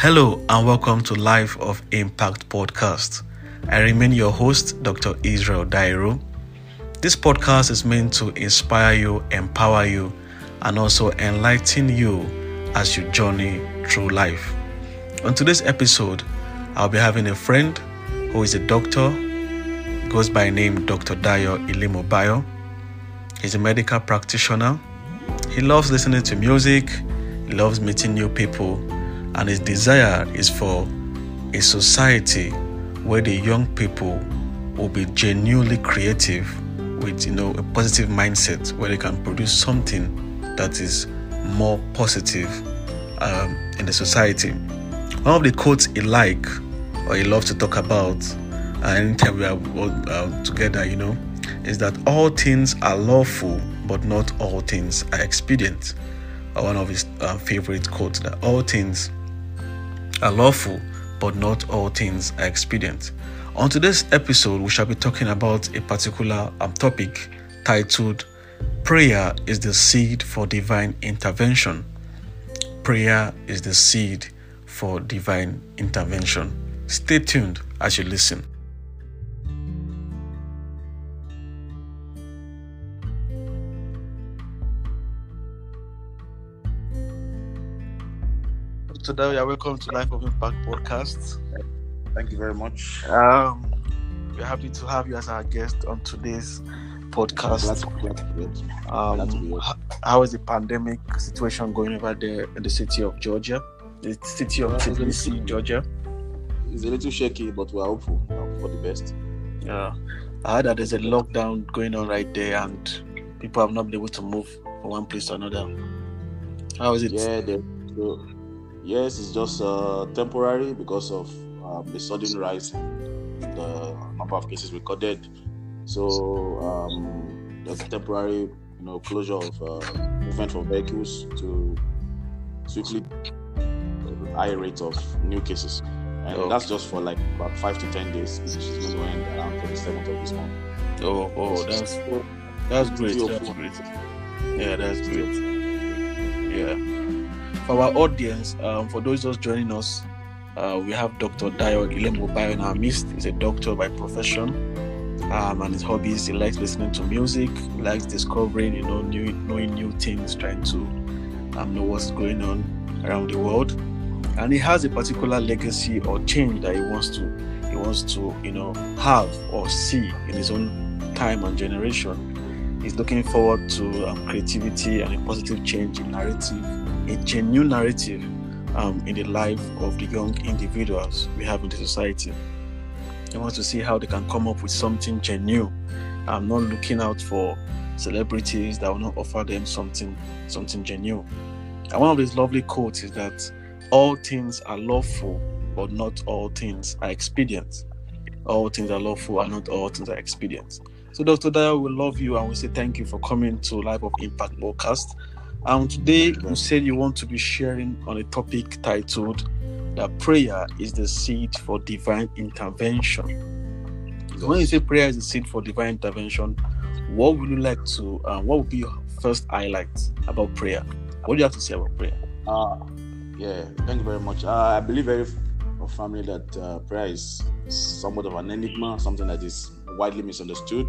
Hello and welcome to Life of Impact podcast. I remain your host, Dr. Israel Dairo. This podcast is meant to inspire you, empower you, and also enlighten you as you journey through life. On today's episode, I'll be having a friend who is a doctor, goes by name Dr. Dayo Ilemobayo. He's a medical practitioner. He loves listening to music, he loves meeting new people, and his desire is for a society where the young people will be genuinely creative with you know a positive mindset where they can produce something that is more positive um, in the society. One of the quotes he like or he loves to talk about uh, anytime we are uh, together, you know, is that all things are lawful, but not all things are expedient. One of his uh, favorite quotes that all things are lawful, but not all things are expedient. On today's episode, we shall be talking about a particular um, topic titled Prayer is the Seed for Divine Intervention. Prayer is the seed for divine intervention. Stay tuned as you listen. Today, you are welcome to Life of Impact podcast. Thank you very much. Um, we're happy to have you as our guest on today's podcast. Glad to, glad to be here. Glad to be Um, how is the pandemic situation going over there in the city of Georgia? The city of Uh, it's a Tbilisi, little- Georgia. It's a little shaky, but we're hopeful for the best. Yeah, I heard that there's a lockdown going on right there, and people have not been able to move from one place to another. How is it? Yeah, the, yes, it's just uh, temporary because of um, the sudden rise in the number of cases recorded. So um, there's a temporary, you know, closure of uh, movement for vehicles to swiftly high rate of new cases. And Okay. that's just for like about five to ten days, which is going to end around 27th of this month. Oh, oh, that's that's great. That's great. Yeah, that's great. Yeah. For our audience, um, for those just joining us, uh, we have Dr. Dayo Ilemobayo in our midst. He's a doctor by profession. Um, and his hobbies, he likes listening to music, he likes discovering, you know, new, knowing new things, trying to um, know what's going on around the world. And he has a particular legacy or change that he wants to, he wants to, you know, have or see in his own time and generation. He's looking forward to um, creativity and a positive change in narrative, a genuine narrative um, in the life of the young individuals we have in the society. He want to see how they can come up with something genuine. I'm not looking out for celebrities that will not offer them something, something genuine. And one of his lovely quotes is that all things are lawful, but not all things are expedient. All things are lawful, and not all things are expedient. So, Dr. Dayo, we love you and we say thank you for coming to Life of Impact podcast. And today, you said you want to be sharing on a topic titled that prayer is the seed for divine intervention. When you say prayer is the seed for divine intervention, what would you like to, uh, what would be your first highlight about prayer? What do you have to say about prayer? Uh, yeah, thank you very much. Uh, I believe very f- firmly that uh, prayer is somewhat of an enigma, something that is widely misunderstood,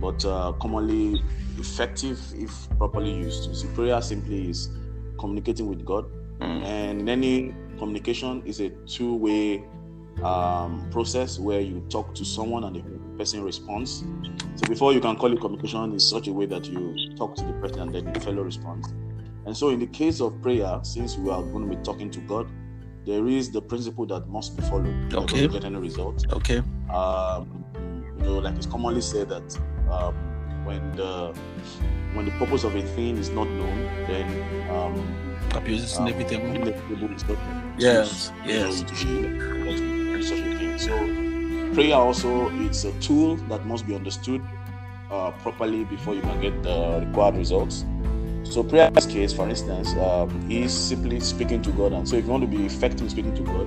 but uh, commonly effective if properly used. You see, prayer simply is communicating with God, and in any communication is a two-way um, process where you talk to someone and the person responds. So before you can call it communication, is such a way that you talk to the person and then the fellow responds. And so, in the case of prayer, since we are going to be talking to God, there is the principle that must be followed Okay. to get any result. Okay. Um, you know, like it's commonly said that um, when the when the purpose of a thing is not known, then um, Abuse is um, inevitable. inevitable is not Yes, yes. to be- to be such a thing. So, prayer also is a tool that must be understood uh, properly before you can get the required results. So prayer in this case, for instance, um, is simply speaking to God. And so if you want to be effective in speaking to God,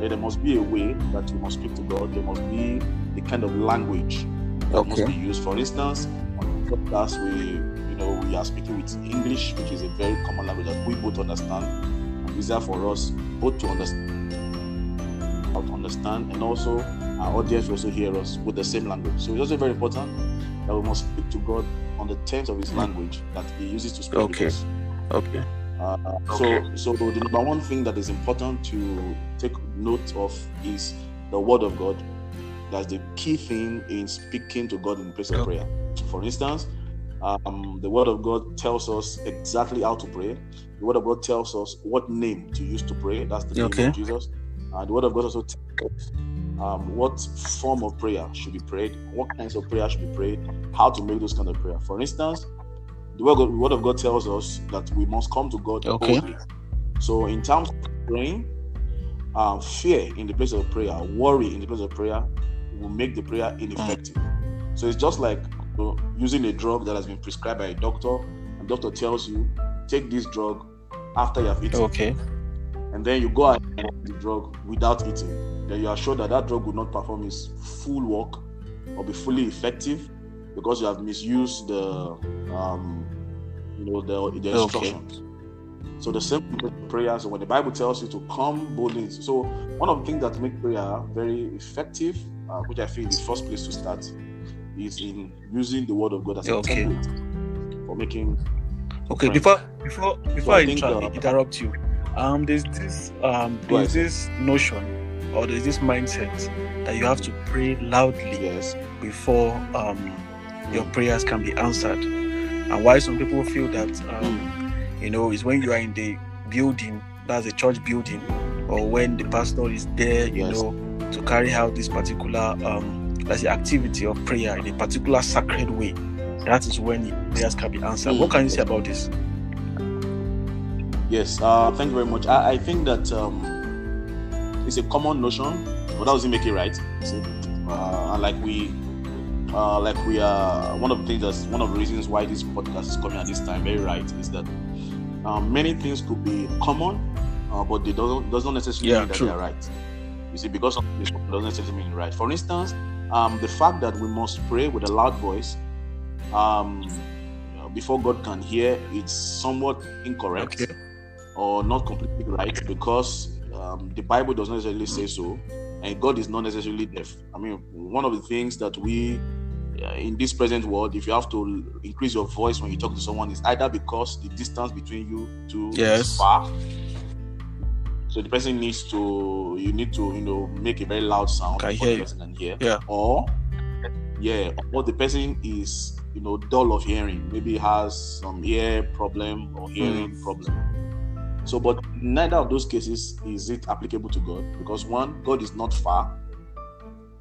then there must be a way that you must speak to God. There must be the kind of language Okay. be used. For instance, on the podcast, we you know we are speaking with English, which is a very common language that we both understand. And easier for us both to understand to understand and also our audience will also hear us with the same language. So it's also very important that we must speak to God on the terms of his language that he uses to speak Okay. to us. Okay. Uh, Okay. So, so the number one thing that is important to take note of is the word of God. That's the key thing in speaking to God in place of prayer. For instance, um, the word of God tells us exactly how to pray. The word of God tells us what name to use to pray. That's the name Okay. of Jesus. And the word of God also tells us um, what form of prayer should be prayed, what kinds of prayer should be prayed, how to make those kind of prayer. For instance, the word, of God, word of God tells us that we must come to God Okay. boldly. So, in terms of praying, um, fear in the place of prayer, worry in the place of prayer, will make the prayer ineffective. So it's just like you know, using a drug that has been prescribed by a doctor, and doctor tells you take this drug after you have eaten, Okay. and then you go ahead and take the drug without eating. Then you are sure that that drug will not perform its full work or be fully effective because you have misused the um, you know the, the Okay. instructions. So the same thing with prayer. So when the Bible tells you to come boldly, so one of the things that make prayer very effective, uh, which I feel is the first place to start, is in using the Word of God as a Okay. template for making. Okay, before before before I I, inter- uh, interrupt you, um, there's this um, there's this notion or there's this mindset that you have to pray loudly Yes. before um, your prayers can be answered, and why some people feel that um, you know is when you are in the building, that's a church building, or when the pastor is there, you Yes. know, to carry out this particular um, let's say activity of prayer in a particular sacred way. That is when prayers can be answered. Mm. What can you say about this? Yes, uh, thank you very much. I, I think that um, it's a common notion, but that doesn't make it right. Uh, and like we, uh, like we are one of the things that's one of the reasons why this podcast is coming at this time very right is that um, many things could be common, uh, but they don't does not necessarily Yeah, mean that true. they are right. You see, because of this doesn't necessarily mean right. For instance, um, the fact that we must pray with a loud voice um, before God can hear, it's somewhat incorrect Okay. or not completely right because um, the Bible does not necessarily say so, and God is not necessarily deaf. I mean, one of the things that we uh, in this present world, if you have to increase your voice when you talk to someone, is either because the distance between you two Yes. is far. So the person needs to, you need to, you know, make a very loud sound Can hear the person can hear. Yeah. Or, yeah, or the person is, you know, dull of hearing. Maybe has some ear problem or hearing Hmm. problem. So, but neither of those cases is it applicable to God because one, God is not far,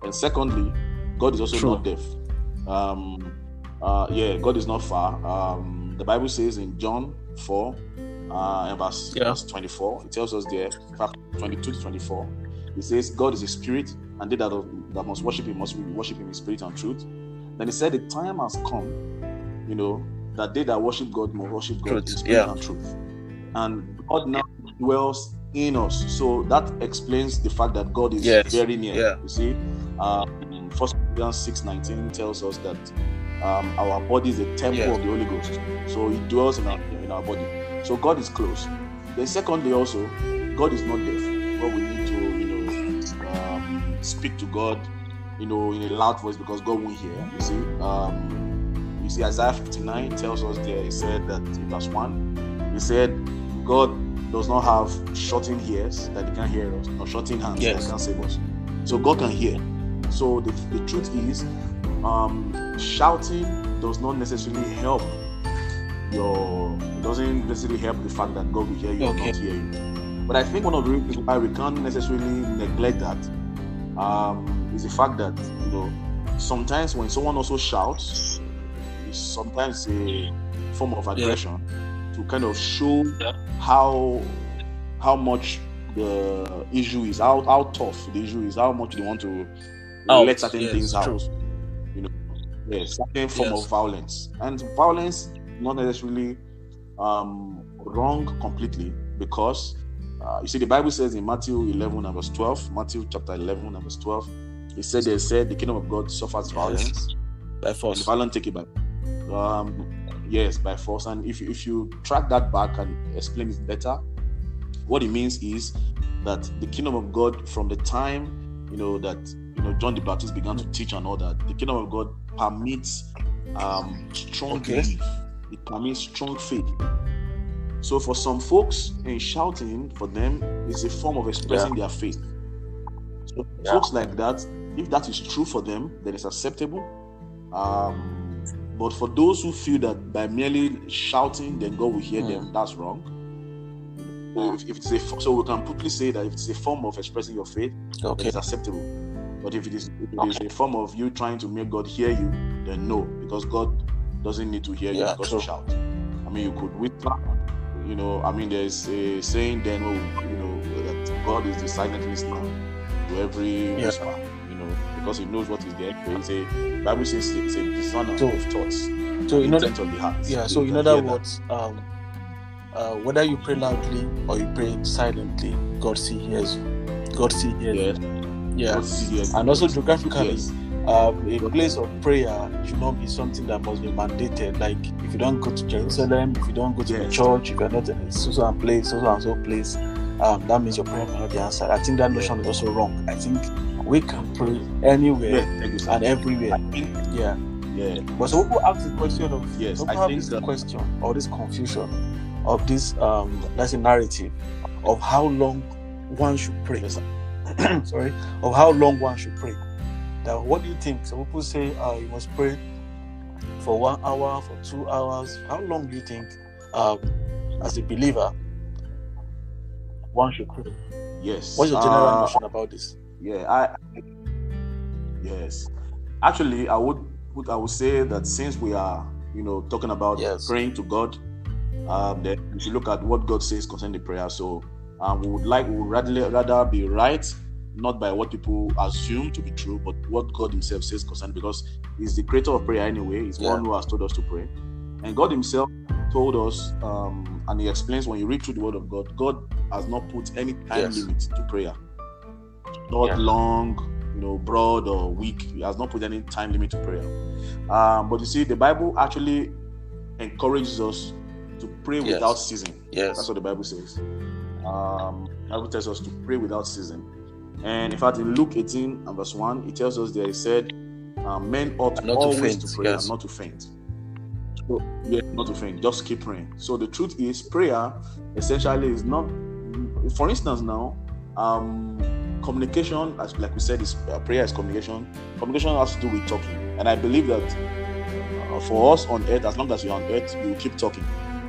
and secondly, God is also True. not deaf. Um, uh, yeah, God is not far. Um, the Bible says in John 4, uh, and verse, Yeah. verse 24, it tells us there, in fact, 22 to 24, it says, God is a spirit, and they that, that must worship him must worship him in spirit and truth. Then he said, The time has come, you know, that they that worship God must worship God Truth, in spirit yeah. and truth. And God now dwells in us. So that explains the fact that God is Yes, very near. yeah. You see, uh, First Corinthians six nineteen tells us that um, our body is a temple Yes. of the Holy Ghost. So He dwells in our in our body. So God is close. Then secondly, also, God is not deaf. But we need to, you know, um, speak to God, you know, in a loud voice because God won't hear. You see, um, you see, Isaiah 59 tells us there. He said that in verse one, he said, God does not have shortened ears that He can hear us, or shortened hands that Yes. He can save us. So God can hear. So the, the truth is, um, shouting does not necessarily help your. It doesn't necessarily help the fact that God will hear you or not hear you. But I think one of the reasons why we can't necessarily neglect that um, is the fact that you know sometimes when someone also shouts, it's sometimes a form of aggression to kind of show Yeah. how how much the issue is, how how tough the issue is, how much they want to Out, let certain yes, things out. You know, yes, certain form Yes. of violence, and violence not necessarily um, wrong completely because uh, you see the Bible says in Matthew 11 and verse 12, Matthew chapter 11 and verse 12, it said they said the kingdom of God suffers violence By force. and violent take it back. Um, yes, by force. And if if you track that back and explain it better, What it means is that the kingdom of God, from the time you know that you know John the Baptist began to teach and all that, the kingdom of God permits um, strong Okay. belief. It permits strong faith. So for some folks, in shouting for them is a form of expressing their faith. So Yeah. folks like that, if that is true for them, then it's acceptable. Um, but for those who feel that by merely shouting, then God will hear Mm. them, that's wrong. So if, if it's a, so we can quickly say that if it's a form of expressing your faith, Okay. it's acceptable. But if it is, if it is a form of you trying to make God hear you, then no, because God doesn't need to hear you Yeah, because true. you shout. I mean, you could whisper. You know, I mean, there's a saying then, oh, you know, that God is the silent listener to every Yeah. whisper. You know, because He knows what is there. It's a Bible says it's a discerner So- of thoughts, So in other intent of the heart. yeah. So So in other words, um, uh, whether you pray loudly or you pray silently, God still hears you. God still hears Yes. you. Yeah. You. And also geographically, yes, um, a place of prayer should not be something that must be mandated. Like if you don't go to Jerusalem, if you don't go to the church, if you're not in a so and place, so and so place, um, that means your prayer cannot be answered. I think that notion is also wrong. I think we can pray anywhere yeah, thank you, sir. and everywhere. Yeah. yeah, But some people ask the question of Yes, I think this that- question or this confusion of this um let's say narrative of how long one should pray. Yes. Sorry, of how long one should pray. Now, what do you think? Some people say uh, you must pray for one hour, for two hours. How long do you think, um, as a believer, one should pray? yes. What's your general Uh, notion about this? Yeah, I yes. Actually, I would would- I would say that since we are you know talking about Yes. praying to God, um, then we should look at what God says concerning the prayer. So um, we would like we would rather rather be right, not by what people assume to be true, but what God Himself says concerning because He's the creator of prayer anyway. He's Yeah. one who has told us to pray, and God Himself told us, um, and He explains when you read through the Word of God, God has not put any time Yes. limit to prayer not Yeah. long, you know, broad or weak. He has not put any time limit to prayer. Um, but you see, the Bible actually encourages us to pray Yes. without ceasing. Yes. That's what the Bible says. Um, the Bible tells us to pray without ceasing. And in fact, in Luke 18 and verse 1, it tells us there, he said, um, men ought And not to always faint, to pray yes. and not to faint. So, yeah, not to faint, just keep praying. So the truth is, prayer essentially is not, for instance, now, um, communication, as like we said, is uh, prayer is communication. Communication has to do with talking, and I believe that uh, for us on earth, as long as you're on earth, you keep talking.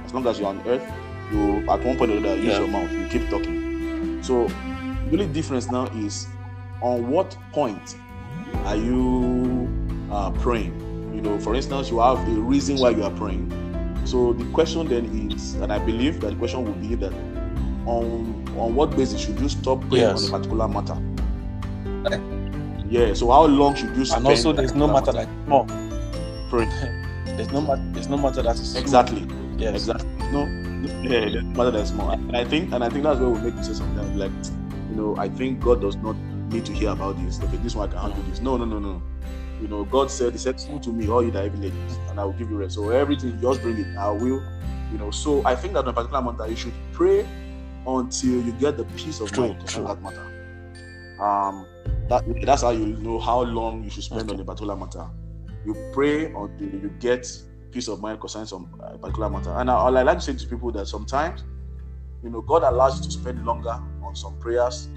As long as you're on earth, you at one point or another use Yeah. your mouth, you keep talking. So the only difference now is on what point are you uh, praying? You know, for instance, you have a reason why you are praying. So the question then is, and I believe that the question will be that on on what basis should you stop praying Yes. on a particular matter? Yeah. So how long should you spend? And also, there's no particular matter like more. praying? There's no matter. There's no matter that is. Exactly. Yes. Exactly. No, yeah, there's no matter that's more. And I think, and I think that's where we make mistakes sometimes. Like, you know, I think God does not need to hear about this. Okay, this one I can handle this. No, no, no, no. You know, God said, He said, "Come to me, all you that heavy laden, and I will give you rest." So everything, just bring it. I will. You know, so I think that on a particular matter, you should pray until you get the peace of True, mind on true. that matter. Um, that that's how you know how long you should spend Okay. on a particular matter. You pray until you get peace of mind concerning some uh, particular matter. And I, I like to say to people that sometimes, you know, God allows you to spend longer on some prayers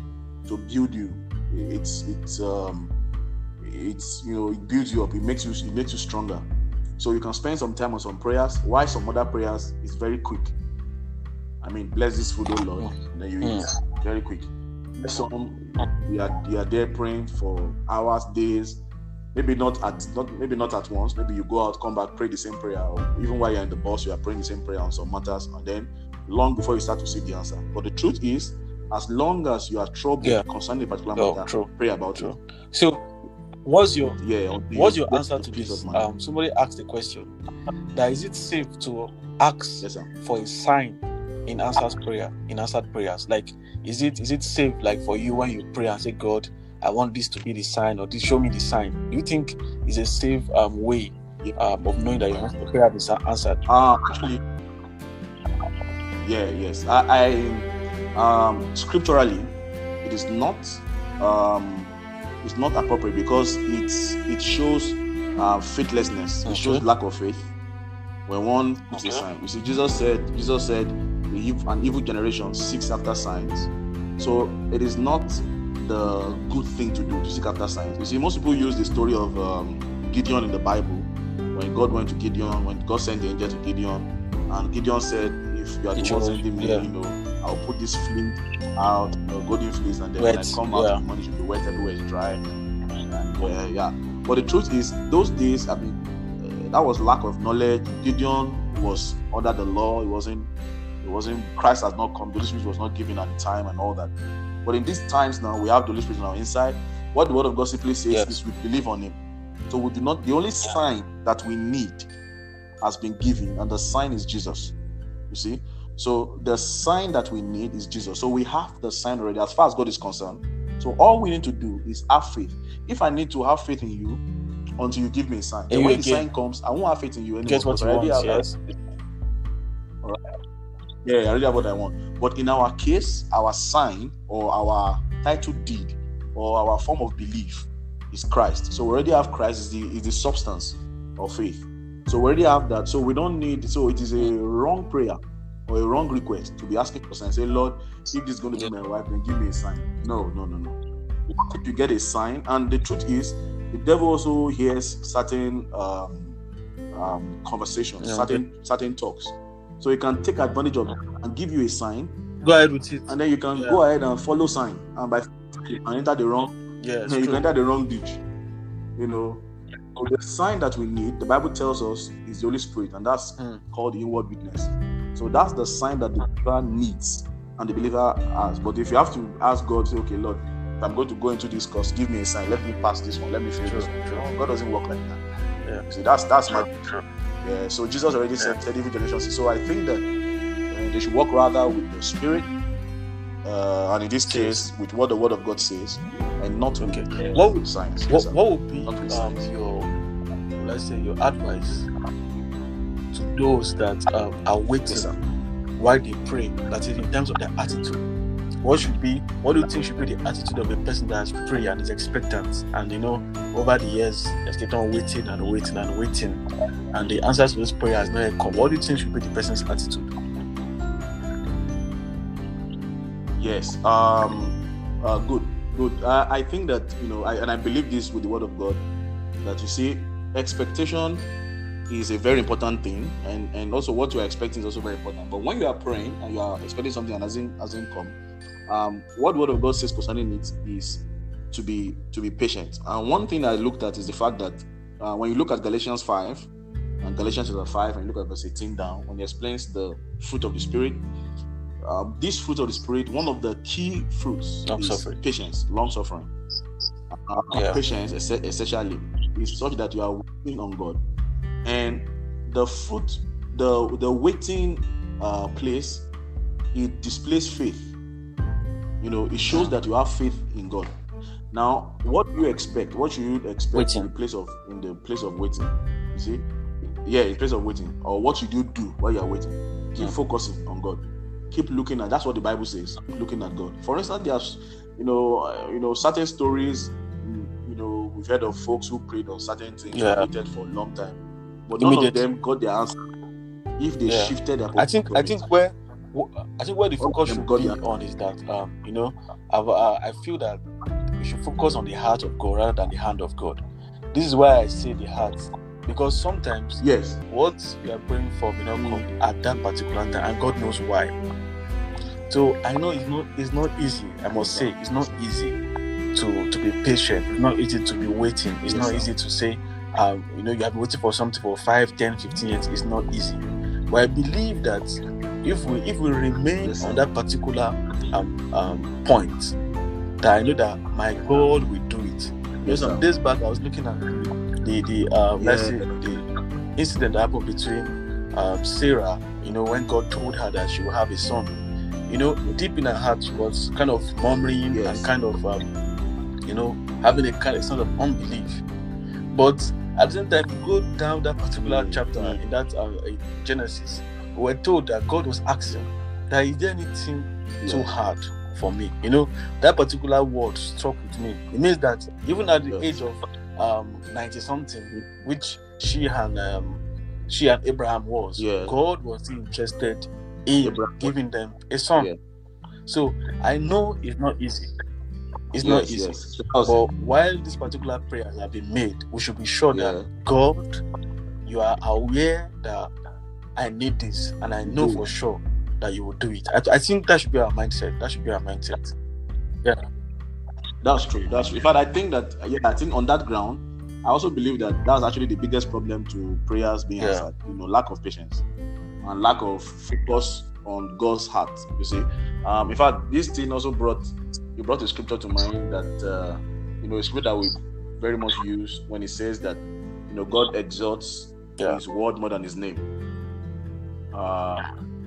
to build you. It's it's um it's you know it builds you up. It makes you it makes you stronger. So you can spend some time on some prayers. Why some other prayers is very quick. I mean, bless this food, oh Lord, and then you eat very quick. Some you are you are there praying for hours, days, maybe not at not maybe not at once. Maybe you go out, come back, pray the same prayer, or even while you're in the bus, you are praying the same prayer on some matters, and then long before you start to see the answer. But the truth is, as long as you are troubled Yeah. concerning a particular Oh, matter, true. pray about True. So, what's your. Yeah. what's your answer to this? Um, somebody asked the question: that is it safe to ask yes, for a sign in answers prayer in answered prayers? Like, is it is it safe like for you when you pray and say, God, I want this to be the sign, or this show me the sign? Do you think is a safe um, way um, of knowing that your prayer been answered? Uh, actually, yeah, yes. I, I um, scripturally, it is not um, it's not appropriate because it's it shows uh, faithlessness. It shows lack of faith when one puts a Okay. sign. You see, Jesus said Jesus said an evil generation seeks after signs. So it is not the good thing to do to seek after signs. You see, most people use the story of um, Gideon in the Bible when God went to Gideon, when God sent the angel to Gideon, and Gideon said, "If you are the one sending me, you know, I'll put this flint out, uh, golden fleece, and then when I come out, yeah. the money should be wet, everywhere is dry." And uh, yeah, but the truth is, those days, I mean, uh, that was lack of knowledge. Gideon was under the law. It wasn't. It wasn't. Christ has not come. The Holy Spirit was not given at the time, and all that. But in these times now, we have the Holy Spirit on our inside. What the Word of God simply says Yes. is we believe on Him. So we do not. The only sign that we need has been given, and the sign is Jesus. You see. So the sign that we need is Jesus. So we have the sign already, as far as God is concerned. So all we need to do is have faith. If I need to have faith in you until you give me a sign, And then when the sign comes, I won't have faith in you anymore. Get what you already want, have- yes. yeah, I already have what I want. But in our case, our sign or our title deed or our form of belief is Christ. So we already have Christ is the is the substance of faith. So we already have that. So we don't need. So it is a wrong prayer or a wrong request to be asking for sign. Say, Lord, if this is going to be my wife, then give me a sign. No, no, no, no. If you get a sign, and the truth is, the devil also hears certain um, um, conversations, Yeah, certain certain talks. So he can take advantage of it and give you a sign, Go ahead with it. and then you can Yeah. go ahead and follow sign, and by you can enter the wrong Yeah, you can enter the wrong ditch. You know, so the sign that we need, the Bible tells us, is the Holy Spirit, and that's Hmm. called inward witness. So that's the sign that the believer needs and the believer has. But if you have to ask God, say, okay, Lord, I'm going to go into this course, give me a sign. Let me pass this one. Let me finish this one. God doesn't work like that. Yeah. See, that's that's my yeah. So Jesus already said, said every generation. So I think that uh, they should work rather with the Spirit, uh, and in this case, with what the Word of God says, and not with Okay. uh, What would- science. What, what would be um, your, let's say, your advice to those that um, are waiting Yes, while they pray? That is, in terms of their attitude. What should be? What do you think should be the attitude of a person that has prayed and is expectant? And you know, over the years, has kept on waiting and waiting and waiting, and the answers to this prayer has not yet come. What do you think should be the person's attitude? Yes. Um. Uh, good. Good. Uh, I think that you know, I, and I believe this with the Word of God, that you see, expectation is a very important thing, and and also what you are expecting is also very important. But when you are praying and you are expecting something and hasn't hasn't come, um, what Word of God says concerning it is to be to be patient. And one thing I looked at is the fact that uh, when you look at Galatians five and Galatians chapter five, and you look at verse eighteen down, when he explains the fruit of the Spirit, um, this fruit of the spirit, one of the key fruits Long is suffering. patience, long suffering. Uh, Yeah. Patience, essentially, is such that you are waiting on God, and the fruit, the the waiting uh, place, it displays faith. You know, it shows that you have faith in God. Now, what do you expect? What should you expect in the place of in the place of waiting? You see, yeah, in place of waiting, or what should you do while you are waiting? Keep Yeah. focusing on God keep looking at that's what the bible says looking at god for instance there's you know uh, you know certain stories mm, you know we've heard of folks who prayed on certain things Yeah. waited for a long time but none of them got their answer if they Yeah. shifted their I think I think where I think where the focus should got be on is that um, you know I've, uh, I feel that we should focus on the heart of God rather than the hand of God. This is why I say the heart because sometimes yes what you are praying for may not come at that particular time, and God knows why. So I know it's not it's not easy. I must say it's not easy to to be patient. It's not easy to be waiting. It's Yes, not easy to say, um, you know, you have been waiting for something for 5, 10, 15 years. It's not easy. But I believe that if we if we remain on that particular um, um, point, that I know that my God will do it. You know, some days back I was looking at the the uh, let's say the incident that happened between um, Sarah. You know, when God told her that she will have a son. You know, deep in her heart, she was kind of murmuring Yes. and kind of, um, you know, having a kind of sort of unbelief. But at the same time, go down that particular chapter in that uh, in Genesis, we we're told that God was asking that is there anything too hard for me. You know, that particular word struck with me. It means that even at the age of um 90 something, which she and um she and Abraham was, Yeah. God was interested in Abraham. giving them a son. Yeah. So I know it's not easy. It's not easy. yes. But while this particular prayer have been made, we should be sure yeah. that God, you are aware that I need this, and I know for sure that you will do it. I, I think that should be our mindset. That should be our mindset. Yeah. That's true. That's true. In fact, I think that yeah, I think on that ground, I also believe that that's actually the biggest problem to prayers being Yeah. answered. You know, lack of patience and lack of focus on God's heart. You see, um, in fact, this thing also brought it brought a scripture to mind that uh, you know a scripture that we very much use when it says that you know God exalts Yeah. His word more than His name. Uh,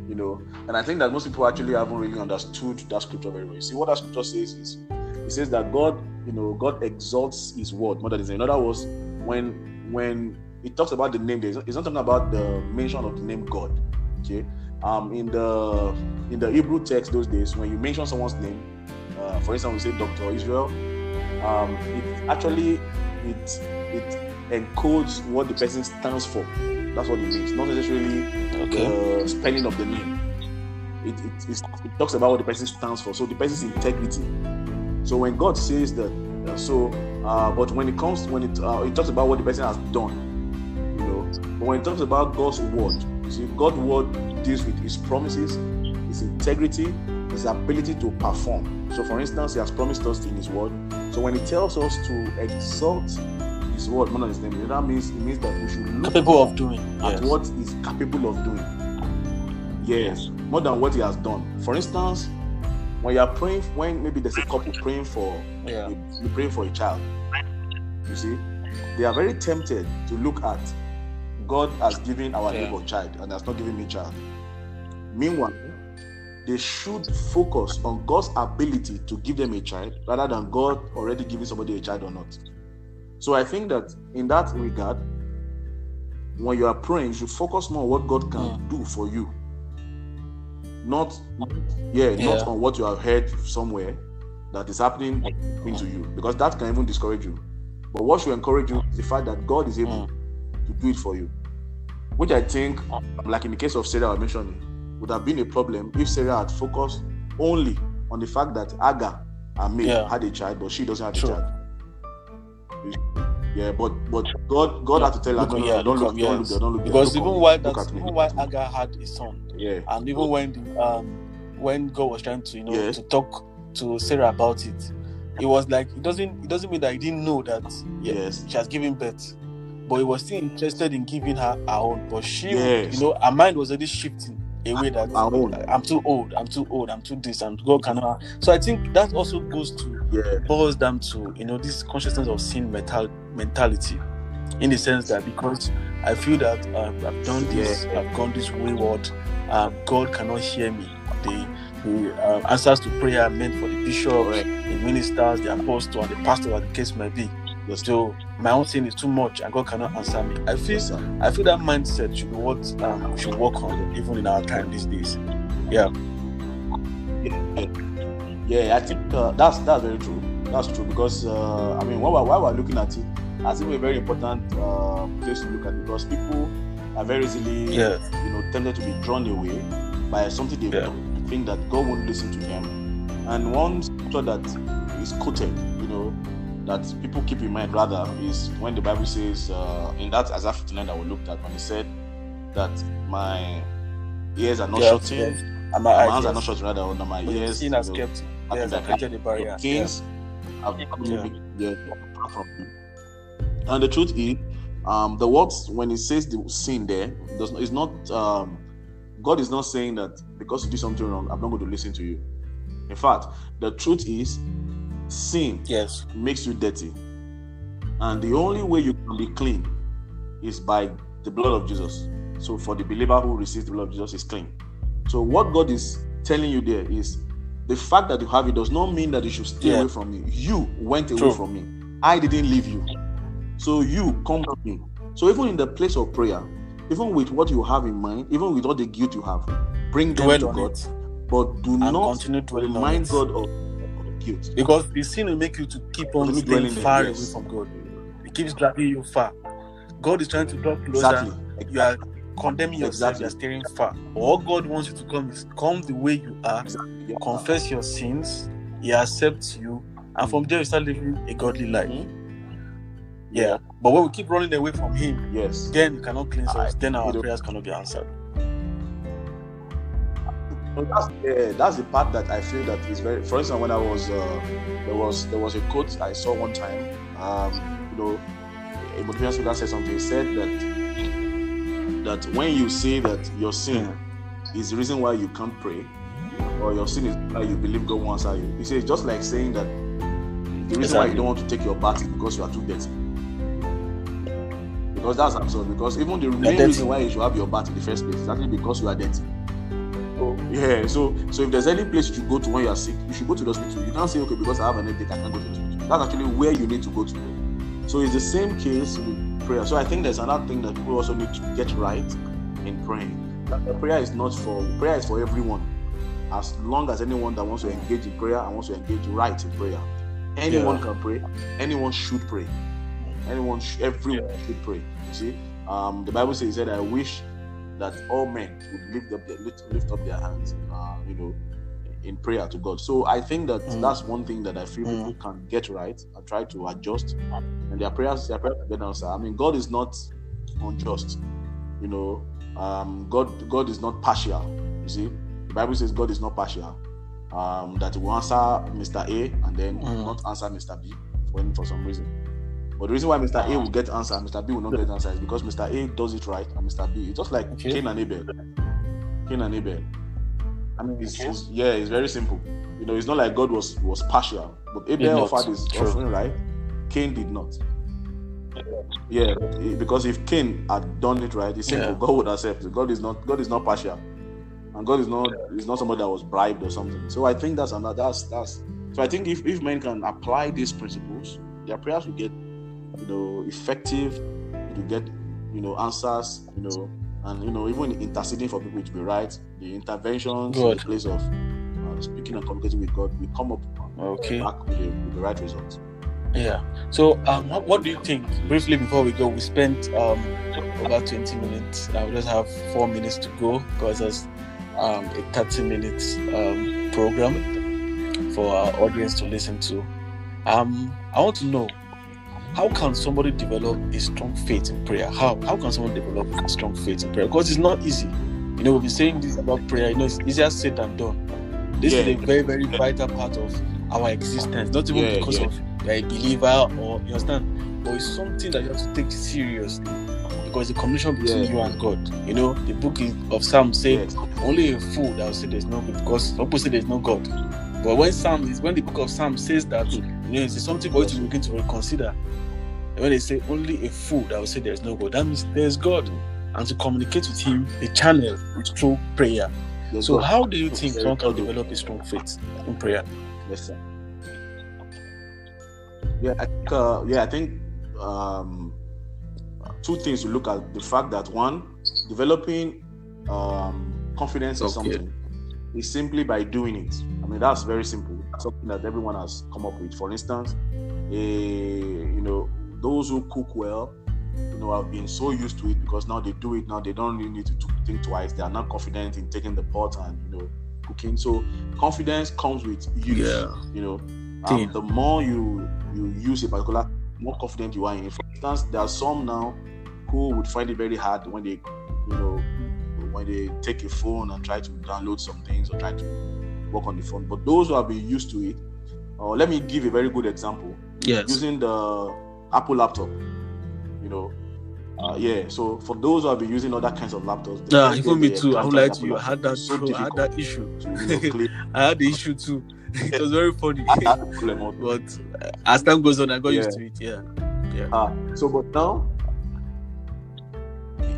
you know, and I think that most people actually haven't really understood that scripture very well. See, what that scripture says is it says that God, you know, God exalts His word more than His name. In other words, when when it talks about the name, there, it's not talking about the mention of the name God. Okay, um, in the in the Hebrew text those days, when you mention someone's name, uh, for instance, we say Doctor Israel, um, it actually it it encodes what the person stands for. That's what it means, not necessarily the spelling of the name. It, it, it talks about what the person stands for. So the person's integrity. So when God says that, uh, so uh, but when it comes when it uh, it talks about what the person has done, you know. But when it talks about God's word, see, God's word deals with His promises, His integrity, His ability to perform. So for instance, He has promised us in His word. So when He tells us to exalt His word more than His name, that means it means that we should look Capable of doing. at Yes. what he's capable of doing. Yes, more than what he has done. For instance, when you are praying, when maybe there's a couple praying for, Yeah. you praying for a child, you see, they are very tempted to look at God has given our Yeah. neighbor child and has not given me child. Meanwhile, they should focus on God's ability to give them a child rather than God already giving somebody a child or not. So I think that in that regard, when you are praying, you should focus more on what God can Mm. do for you. Not yeah, Yeah. not on what you have heard somewhere that is happening into you. Because that can even discourage you. But what should encourage you is the fact that God is able to do it for you. Which I think, like in the case of Sarah I was mentioning, would have been a problem if Sarah had focused only on the fact that Agar and May Yeah. had a child, but she doesn't have True. a child. Yeah, but but God God Yeah. had to tell her, Look- no, no, yeah, don't look look, up, don't look there, don't look. Because look even while that, at even while Agar had a son, Yeah, and even when um when God was trying to you know Yes. to talk to Sarah about it, it was like it doesn't it doesn't mean that he didn't know that yeah, yes, she has given birth, but he was still interested in giving her her own. But she, Yes. you know, her mind was already shifting away that Her own. I'm too old, I'm too old, I'm too this, and God cannot. So I think that also goes to yeah, boils down to you know this consciousness of sin mental mentality in the sense that because I feel that um, I've done this, Yeah. I've gone this wayward, um, God cannot hear me. The, the uh, answers to prayer meant for the bishop, Correct. the ministers, the apostle, and the pastor, as the case may be. Yes, So my own sin is too much, and God cannot answer me. I feel yes. I feel that mindset should be what um, we should work on, even in our time these days. Yeah, yeah, yeah I think uh, that's that's very true. That's true because uh, I mean, while we're, while we're looking at it, that's even a very important uh, place to look at because people are very easily, Yeah. you know, tempted to be drawn away by something they Yeah. think that God won't listen to them. And one scripture that is quoted, you know, that people keep in mind rather is when the Bible says uh, in that Isaiah 59 that we looked at when it said that my ears are not Yeah, shut in, yes. And my my eyes hands are not shut rather on my But ears. sin has kept yes, I the barrier. Yeah. have Yeah. yeah, apart from you. And the truth is, um, the words when it says the sin there, does not, is not um, God is not saying that because you do something wrong, I'm not going to listen to you. In fact, the truth is, sin Yes. makes you dirty, and the only way you can be clean is by the blood of Jesus. So for the believer who receives the blood of Jesus is clean. So what God is telling you there is the fact that you have it does not mean that you should stay Yeah. away from me. You went away True. from me. I didn't leave you. So you come to me. So even in the place of prayer, even with what you have in mind, even with all the guilt you have, bring them Dwell to God. it. but do and not remind. God of guilt. Because the sin will make you to keep on staying far away from God. It keeps dragging you far. God is trying to draw closer. Exactly. You are condemning yourself. Exactly. You are steering far. All God wants you to come is come the way you are. Exactly. Yeah. Confess your sins. He accepts you, and from there you start living a godly life. Mhm. Yeah. But when we keep running away from Him, Yes. then you cannot cleanse us. Then our you know- prayers cannot be answered. So that's yeah, that's the part that I feel that is very. For instance, when I was uh, there was there was a quote I saw one time. Um, you know, a motivational speaker said something. He said that that when you say that your sin is the reason why you can't pray, or your sin is why you believe God wants you. He says it's just like saying that the reason why you don't want to take your bath is because you are too dirty. Because that's absurd. Because even the main reason why you should have your bath in the first place is actually because you are dirty. Yeah, so so if there's any place you should go to when you are sick, you should go to the hospital. You can't say, okay, because I have an headache, I can't go to the hospital. That's actually where you need to go to. So it's the same case with prayer. So I think there's another thing that people also need to get right in praying. That prayer is not for prayer is for everyone. As long as anyone that wants to engage in prayer and wants to engage right in prayer, anyone Yeah. can pray. Anyone should pray. Anyone, sh- everyone should pray. You see, um, the Bible says, said, "I wish that all men would lift up their lift, up their hands, uh, you know, in prayer to God." So I think that Mm. that's one thing that I feel Mm. people can get right and try to adjust, and their prayers, their prayers get answered. I mean, God is not unjust. You know, um, God, God is not partial. You see, the Bible says God is not partial. Um, that will answer Mr. A and then Mm. not answer Mr. B for, for some reason. But the reason why Mr. A ah. will get answer and Mr. B will not get answer is because Mr. A does it right and Mr. B. It's just like Okay. Cain and Abel. Cain and Abel. I mean, it's, it's yeah, it's very simple. You know, it's not like God was was partial, but Abel offered his True. offering right. Cain did not. Yeah, because if Cain had done it right, it's simple. Yeah. God would accept. it. God is not. God is not partial, and God is not. Is not somebody that was bribed or something. So I think that's another. That's that's. So I think if if men can apply these principles, their prayers will get, you know, effective. Will get, you know, answers. You know, and you know, even interceding for people to be right, the interventions in the place of uh, speaking and communicating with God, we come up Okay. back with the, with the right results. Yeah. So, um, what, what do you think? Briefly before we go, we spent um about twenty minutes. Now we just have four minutes to go because there's um a thirty minutes um program for our audience to listen to. Um, I want to know how can somebody develop a strong faith in prayer? How how can someone develop a strong faith in prayer? Because it's not easy. You know, we've been saying this about prayer. You know, it's easier said than done. This is a very very vital part of our existence. Not even Yeah, because yeah. of you're a believer or you understand, but it's something that you have to take seriously because the connection between Yeah. you and God. You know, the book is- of Psalms says only a fool that will say there's no God because people say there's no God. But when Psalm is when the book of Psalms says that, hmm. Know, it's something for you to begin to reconsider. And when they say only a fool that will say there's no God, that means there's God. And to communicate with him, the channel is through prayer. Yes, So God. how do you think someone can develop a strong faith in prayer? Yes, sir. Yeah, I think, uh, yeah, I think um, two things to look at: the fact that one, developing um, confidence in Okay. something is simply by doing it. I mean, that's very simple. Something that everyone has come up with. For instance, a, you know, those who cook well, you know, have been so used to it because now they do it. Now they don't really need to think twice. They are not confident in taking the pot and you know cooking. So confidence comes with use. Yeah. You know, um, the more you you use a particular, more confident you are in. For instance, there are some now who would find it very hard when they, you know, when they take a phone and try to download some things or try to work on the phone. But those who have been used to it, or let me give a very good example Yes. using the Apple laptop. You know, uh, yeah. So for those who have been using other kinds of laptops, Yeah, first even me too. I would like to you. Had that. so too. I had that issue. to you know, I had the issue too. it was very funny. that problem out. but uh, as time goes on, I got used to it. Yeah. Ah, so but now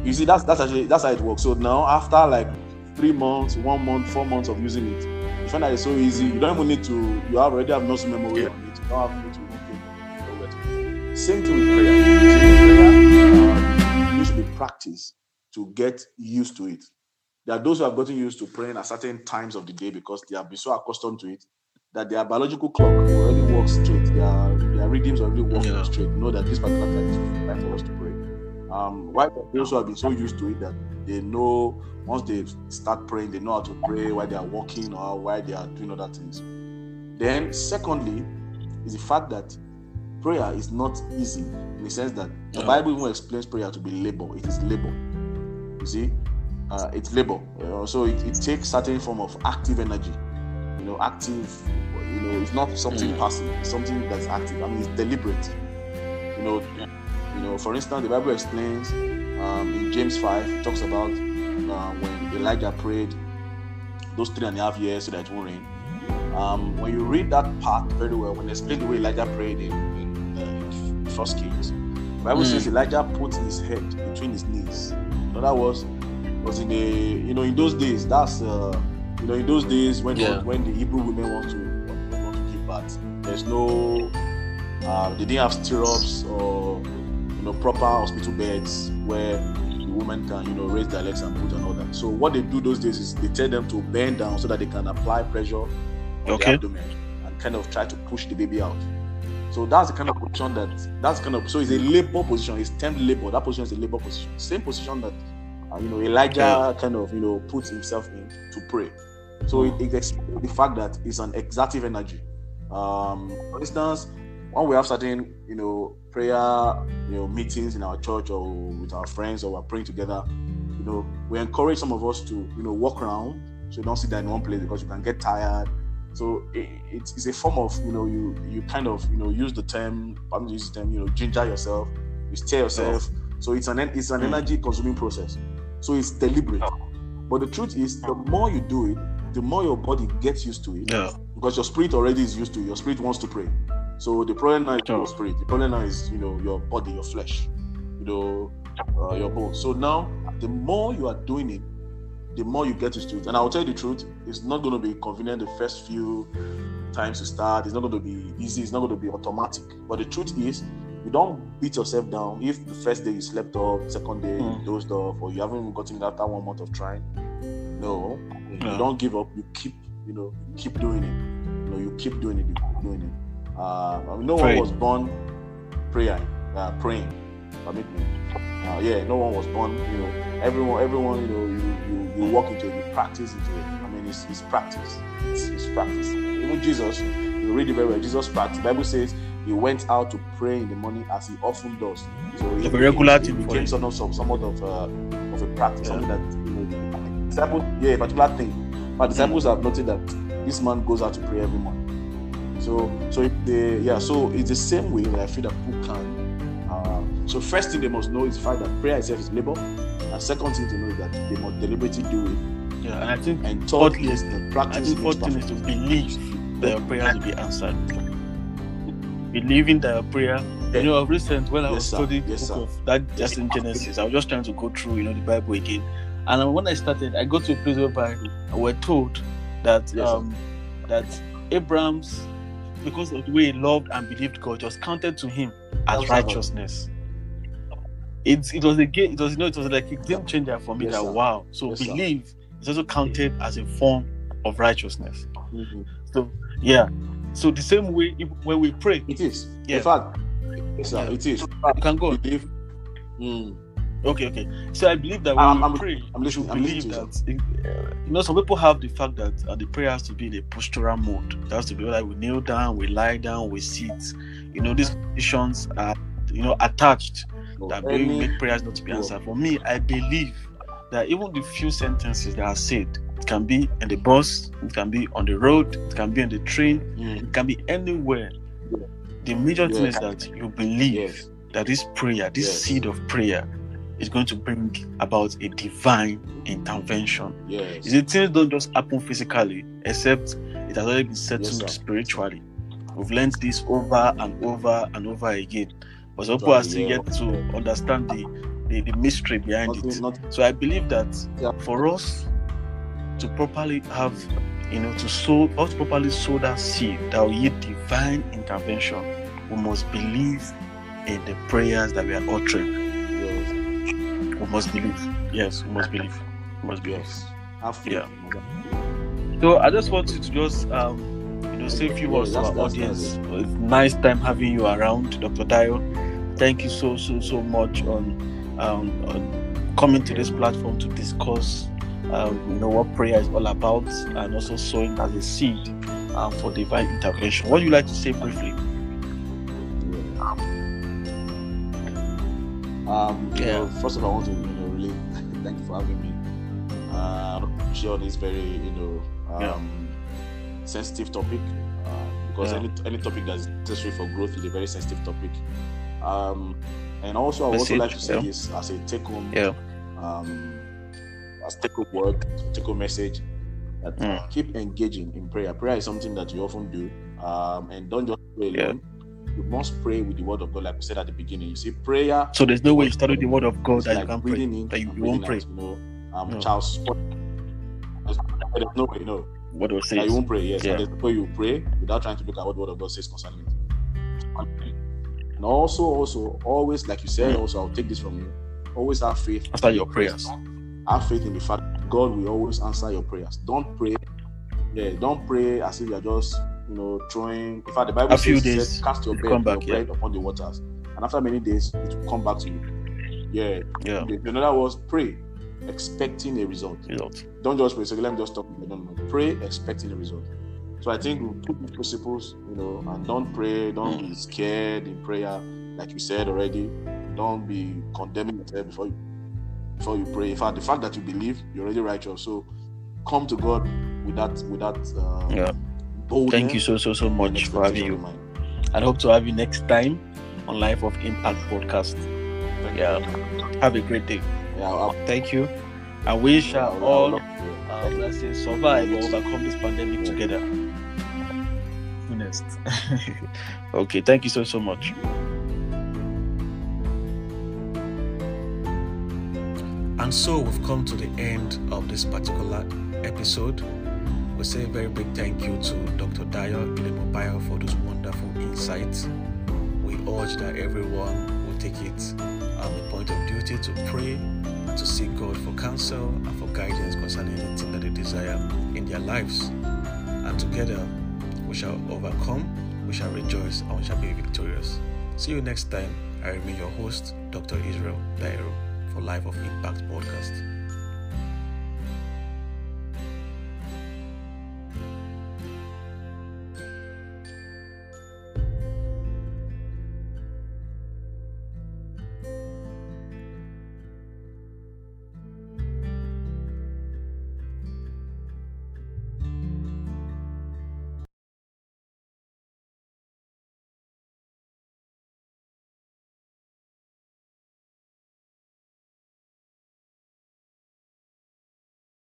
you see that's that's actually that's how it works. So now after like three months, one month, four months of using it, find that it's so easy. You don't even need to. You already have muscle memory Yeah. on it. You don't have need to. Okay, know where to- Same thing with prayer. See, with prayer, um, it needs to be practiced to get used to it. there are those who have gotten used to praying at certain times of the day because they have been so accustomed to it that their biological clock already works straight. Their their rhythms already work Yeah. straight. Know that this particular time is time for us to pray. Um, why those who have been so used to it that they know once they start praying, they know how to pray while they are walking or while they are doing other things. Then, secondly, is the fact that prayer is not easy in the sense that the Yeah. Bible even explains prayer to be labor. It is labor. You see, uh, it's labor. You know, so it, it takes certain form of active energy. You know, active. You know, it's not something Mm. passive. It's something that's active. I mean, it's deliberate. You know, you know. For instance, the Bible explains um, in James five, it talks about uh, when Elijah prayed those three and a half years so that it won't rain. Um, when you read that part very well, when they explain the way Elijah prayed in, in, uh, in First Kings, the Bible Mm. says Elijah put his head between his knees. In other words, was in the you know in those days that's uh, you know in those days when Yeah. when the Hebrew women want to want to give birth, there's no uh, they didn't have stirrups or you know proper hospital beds where the woman can you know raise their legs and put and all that. So what they do those days is they tell them to bend down so that they can apply pressure on the Okay. abdomen and kind of try to push the baby out. So that's the kind of position that that's kind of so it's a labor position. It's termed labor. That position is a labor position. Same position that uh, you know Elijah Yeah. kind of you know puts himself in to pray. So it, it explains the fact that it's an exertive energy. Um, for instance, when we have certain you know prayer you know meetings in our church or with our friends or we're praying together, you know we encourage some of us to you know walk around so you don't sit there in one place because you can get tired. So it, it's, it's a form of you know you you kind of you know use the term I'm use the term you know ginger yourself, you stir yourself. So it's an it's an Mm. energy consuming process. So it's deliberate. But the truth is, the more you do it, the more your body gets used to it Yeah. because your spirit already is used to it. Your spirit wants to pray. So the problem now is your spirit. The problem now is you know your body, your flesh, you know uh, your bones. So now the more you are doing it, the more you get used to it. And I'll tell you the truth, it's not going to be convenient the first few times you start. It's not going to be easy. It's not going to be automatic. But the truth is, you don't beat yourself down if the first day you slept off, second day Mm. you dozed off, or you haven't gotten it after one month of trying. No, Yeah. you don't give up. You keep, you know, you keep doing it. You know, you keep doing it. You keep doing it. Uh, I mean, no Pray. one was born praying, uh, praying. Permit me. Uh, yeah, no one was born. You know, everyone, everyone. You know, you you, you walk into it, you practice into it. I mean, it's, it's practice. It's, it's practice. Even Jesus, you read it very well. Jesus practiced. Bible says he went out to pray in the morning as he often does. So it, regular it, thing it became sort of some, somewhat of uh, of a practice, Yeah. something that you know, disciples, yeah, a particular thing. But disciples have noted that this man goes out to pray every morning. So, so if they, yeah, so it's the same way that I feel that people can. Uh, so first thing they must know is the fact that prayer itself is labor, and second thing to know is that they must deliberately do it, Yeah. And I think and third is the practice. I think fourth thing is to believe that your prayers will be answered. Believing that your prayer, you know, of recent when I Yes, was studying Yes, the sir. book of that just in Genesis, I was just trying to go through, you know, the Bible again. And when I started, I got to a place whereby we're told that Yes, um that Abraham's because of the way he loved and believed God, was counted to him as righteousness. It, it was a game, it was you know, it was like a game changer for me Yes, that sir. wow. So Yes, sir. believe is also counted as a form of righteousness. Mhm. So yeah. So the same way if, when we pray, It is. Yeah. In fact, yes, sir, Yeah. it is. you can go. Believe. Mm. Okay, okay. So I believe that when I'm- we I'm- pray, I'm listening- I'm believe listening that uh, you know some people have the fact that uh, the prayer has to be in a postural mode. It has to be like we kneel down, we lie down, we sit. You know these positions are you know attached that may Any- make prayers not to be answered. For me, I believe that even the few sentences that are said, it can be in the bus, it can be on the road, it can be on the train, Mm. it can be anywhere. The major thing is that you believe Yes. that this prayer, this Yes. seed of prayer, is going to bring about a divine intervention. Yes. You see, things don't just happen physically, except it has already been settled sir. spiritually. We've learned this over and over and over again. But some people are still yet to understand the, the, the mystery behind it. not- So I believe that Yeah. for us to properly have, you know, to sow, us to properly sow that seed that will yield divine intervention, we must believe in the prayers that we are uttering. We must believe. Yes, we must believe. Must believe. Yes. Have faith. Yeah. So I just want you to just um, you know say a few words to our audience. that's nice time having you around, Dr. Dayo. Thank you so so so much on um on coming to this platform to discuss um, you know what prayer is all about and also sowing as a seed um, for divine intervention. What would you like to say briefly? Um, Yeah. know, first of all, I want to you know really thank you for having me. Uh, on this very you know um, sensitive topic uh, because Yeah. any any topic that's necessary for growth is a very sensitive topic. Um, and also, I would also like to say yeah. this as a take home Yeah. um, as take home word, take home message. That Mm. keep engaging in prayer. Prayer is something that you often do, um, and don't just pray Yeah. You must pray with the word of God, like we said at the beginning. You see, prayer So there's no way you started the word of God that like you can pray. in That you, you won't pray. out, You know, um, No. Charles. There's there's no way, no. What do I say? You won't pray, yes. Yeah. There's no way you pray without trying to look at what the word of God says concerning it. And also, also, always, like you said, Mm. also, I'll take this from you. Always have faith. After your prayers. Have faith in the fact that God will always answer your prayers. Don't pray. Yeah, don't pray as if you're just, you know, throwing. In fact, the Bible A few says, days, cast your, bread, your back, yeah. bread upon the waters. And after many days, it will come back to you. Yeah. Yeah. In other words, pray expecting a result. Result. Don't just pray. So let me just talk. I don't know. Pray expecting a result. So I think we put these principles, you know, and don't pray. Don't be scared in prayer, like you said already. Don't be condemning yourself before you before you pray. In fact, the fact that you believe, you're already righteous. So come to God with that with that uh, Yeah. Boldness. Thank you so so so much for having you. mind. I hope to have you next time on Life of Impact podcast. Yeah. Have a great day. Yeah. Thank you. We shall I'll- all, uh, let's say, survive or overcome this pandemic Yeah. together. Honest. okay. Thank you so so much. And so we've come to the end of this particular episode. We say a very big thank you to Dr. Dayo Ilemobayo for those wonderful insights. We urge that everyone will take it um, a point of duty to pray, and to seek God for counsel and for guidance concerning anything that they desire in their lives. And together we shall overcome, we shall rejoice, and we shall be victorious. See you next time. I remain your host, Dr. Israel Dairo, for Life of Impact podcast.